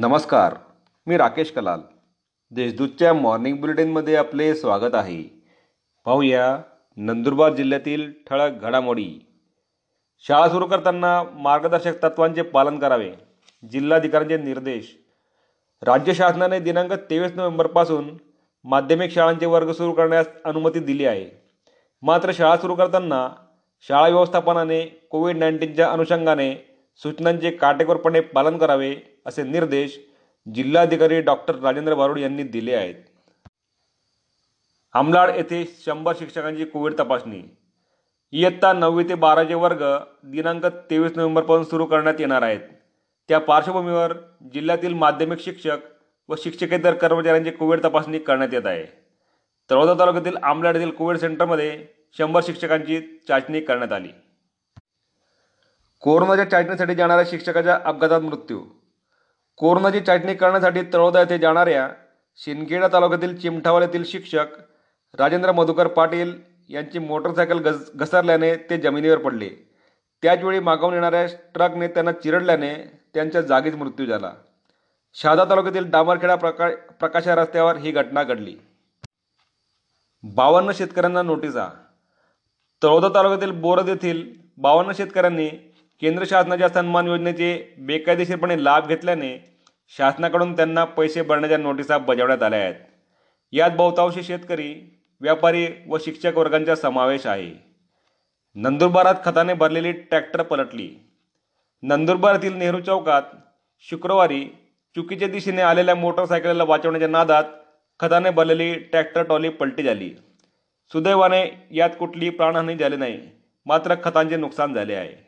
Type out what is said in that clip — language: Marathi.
नमस्कार मी राकेश कलाल. देशदूतच्या मॉर्निंग बुलेटिनमध्ये आपले स्वागत आहे. पाहूया नंदुरबार जिल्ह्यातील ठळक घडामोडी. शाळा सुरू करताना मार्गदर्शक तत्त्वांचे पालन करावे जिल्हाधिकाऱ्यांचे निर्देश. राज्य शासनाने दिनांक तेवीस नोव्हेंबरपासून माध्यमिक शाळांचे वर्ग सुरू करण्यास अनुमती दिली आहे. मात्र शाळा सुरू करताना शाळा व्यवस्थापनाने कोविड नाईन्टीनच्या अनुषंगाने सूचनांचे काटेकोरपणे पालन करावे असे निर्देश जिल्हाधिकारी डॉक्टर राजेंद्र बारोड यांनी दिले आहेत. आमलाड येथे शंभर शिक्षकांची कोविड तपासणी. इयत्ता नववी ते बाराचे वर्ग दिनांक तेवीस नोव्हेंबरपासून सुरू करण्यात येणार आहेत. त्या पार्श्वभूमीवर जिल्ह्यातील माध्यमिक शिक्षक व शिक्षकेतर कर्मचाऱ्यांची कोविड तपासणी करण्यात येत आहे. तळोदा तालुक्यातील आमलाड येथील कोविड सेंटरमध्ये शंभर शिक्षकांची चाचणी करण्यात आली. कोरोनाच्या चाचणीसाठी जाणाऱ्या शिक्षकाच्या अपघातात मृत्यू कोरोनाची चाचणी करण्यासाठी तळोदा येथे जाणाऱ्या शिंदखेडा तालुक्यातील चिमठावाल येथील शिक्षक राजेंद्र मधुकर पाटील यांची मोटरसायकल घस घसरल्याने ते जमिनीवर पडले. त्याचवेळी मागवून येणाऱ्या ट्रकने त्यांना चिरडल्याने त्यांच्या जागीच मृत्यू झाला. शहादा तालुक्यातील डांबरखेडा प्रका प्रकाशा रस्त्यावर ही घटना घडली. बावन्न शेतकऱ्यांना नोटिसा. तळोदा तालुक्यातील बोरद येथील बावन्न शेतकऱ्यांनी केंद्र शासनाच्या सन्मान योजनेचे बेकायदेशीरपणे लाभ घेतल्याने शासनाकडून त्यांना पैसे भरण्याच्या नोटिसा बजावण्यात आल्या आहेत. यात बहुतांशी शेतकरी व्यापारी व शिक्षक वर्गांचा समावेश आहे. नंदुरबारात खताने भरलेली ट्रॅक्टर पलटली. नंदुरबारातील नेहरू चौकात शुक्रवारी चुकीच्या दिशेने आलेल्या मोटरसायकलला वाचवण्याच्या नादात खताने भरलेली ट्रॅक्टर ट्रॉली पलटी झाली. सुदैवाने यात कुठलीही प्राणहानी झाली नाही मात्र खतांचे नुकसान झाले आहे.